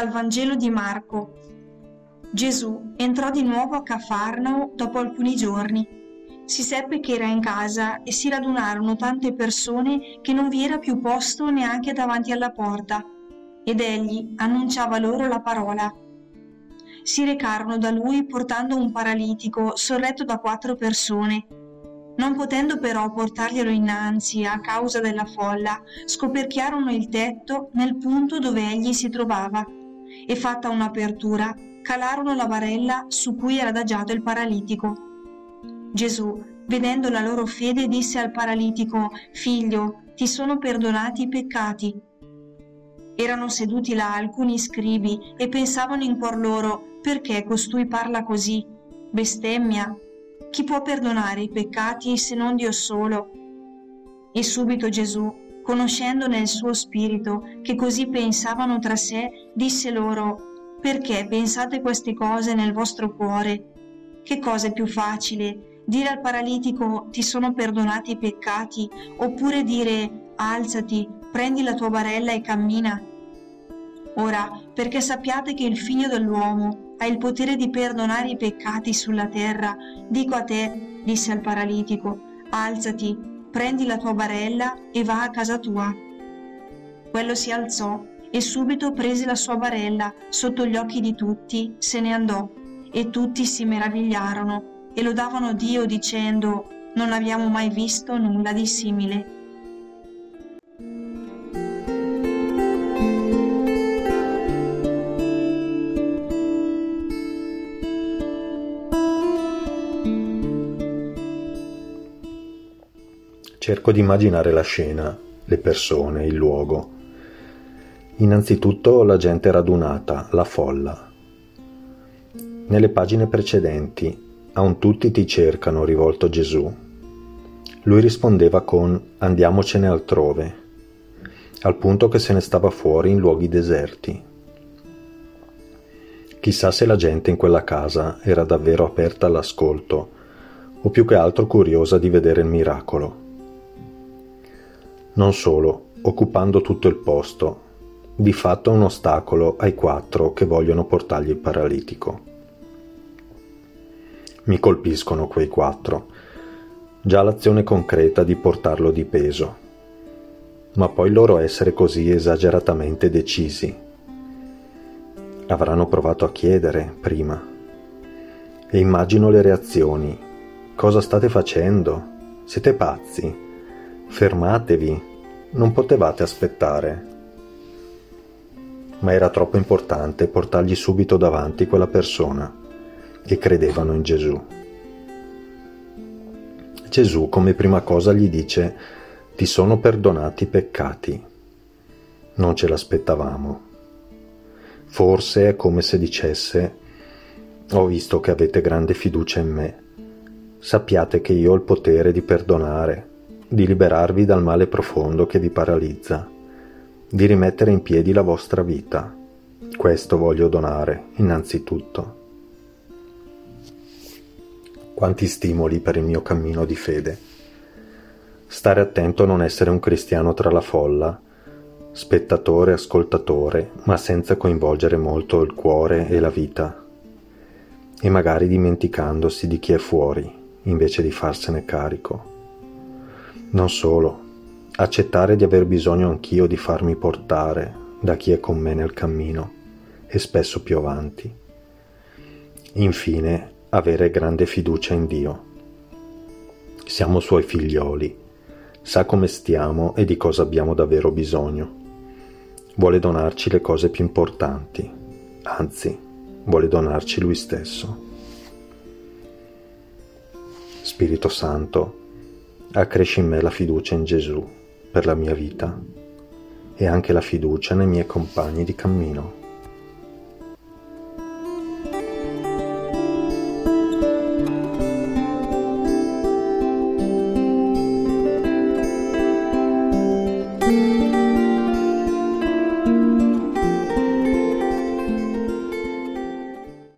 Dal Vangelo di Marco. Gesù entrò di nuovo a Cafarnao dopo alcuni giorni. Si seppe che era in casa e si radunarono tante persone che non vi era più posto neanche davanti alla porta, ed egli annunciava loro la parola. Si recarono da lui portando un paralitico sorretto da quattro persone non potendo però portarglielo innanzi a causa della folla, scoperchiarono il tetto nel punto dove egli si trovava e fatta un'apertura, calarono la barella su cui era adagiato il paralitico. Gesù, vedendo la loro fede, disse al paralitico, Figlio, ti sono perdonati i peccati. Erano seduti là alcuni scribi e pensavano in cuor loro, perché costui parla così? Bestemmia, chi può perdonare i peccati se non Dio solo? E subito Gesù, conoscendo nel suo spirito che così pensavano tra sé, disse loro, perché pensate queste cose nel vostro cuore? Che cosa è più facile? Dire al paralitico ti sono perdonati i peccati oppure dire alzati, prendi la tua barella e cammina? Ora, perché sappiate che il figlio dell'uomo ha il potere di perdonare i peccati sulla terra, dico a te, disse al paralitico, alzati, prendi la tua barella e va a casa tua. Quello si alzò e subito prese la sua barella sotto gli occhi di tutti, se ne andò e tutti si meravigliarono e lodavano Dio dicendo, non abbiamo mai visto nulla di simile. Cerco di immaginare la scena, le persone, il luogo. Innanzitutto la gente radunata, la folla. Nelle pagine precedenti, a un tutti ti cercano rivolto Gesù. Lui rispondeva con andiamocene altrove, al punto che se ne stava fuori in luoghi deserti. Chissà se la gente in quella casa era davvero aperta all'ascolto o più che altro curiosa di vedere il miracolo. Non solo, occupando tutto il posto, di fatto un ostacolo ai quattro che vogliono portargli il paralitico. Mi colpiscono quei quattro. Già l'azione concreta di portarlo di peso. Ma poi il loro essere così esageratamente decisi. Avranno provato a chiedere prima. E immagino le reazioni. Cosa state facendo? Siete pazzi? Fermatevi, non potevate aspettare. Ma era troppo importante portargli subito davanti quella persona e credevano in Gesù. Gesù come prima cosa gli dice ti sono perdonati i peccati. Non ce l'aspettavamo. Forse è come se dicesse ho visto che avete grande fiducia in me. Sappiate che io ho il potere di perdonare di liberarvi dal male profondo che vi paralizza, di rimettere in piedi la vostra vita. Questo voglio donare, innanzitutto. Quanti stimoli per il mio cammino di fede. Stare attento a non essere un cristiano tra la folla, spettatore, ascoltatore, ma senza coinvolgere molto il cuore e la vita, e magari dimenticandosi di chi è fuori, invece di farsene carico. Non solo, accettare di aver bisogno anch'io di farmi portare da chi è con me nel cammino e spesso più avanti. Infine, avere grande fiducia in Dio. Siamo suoi figlioli, sa come stiamo e di cosa abbiamo davvero bisogno. Vuole donarci le cose più importanti, anzi, vuole donarci lui stesso. Spirito Santo, accresci in me la fiducia in Gesù per la mia vita e anche la fiducia nei miei compagni di cammino.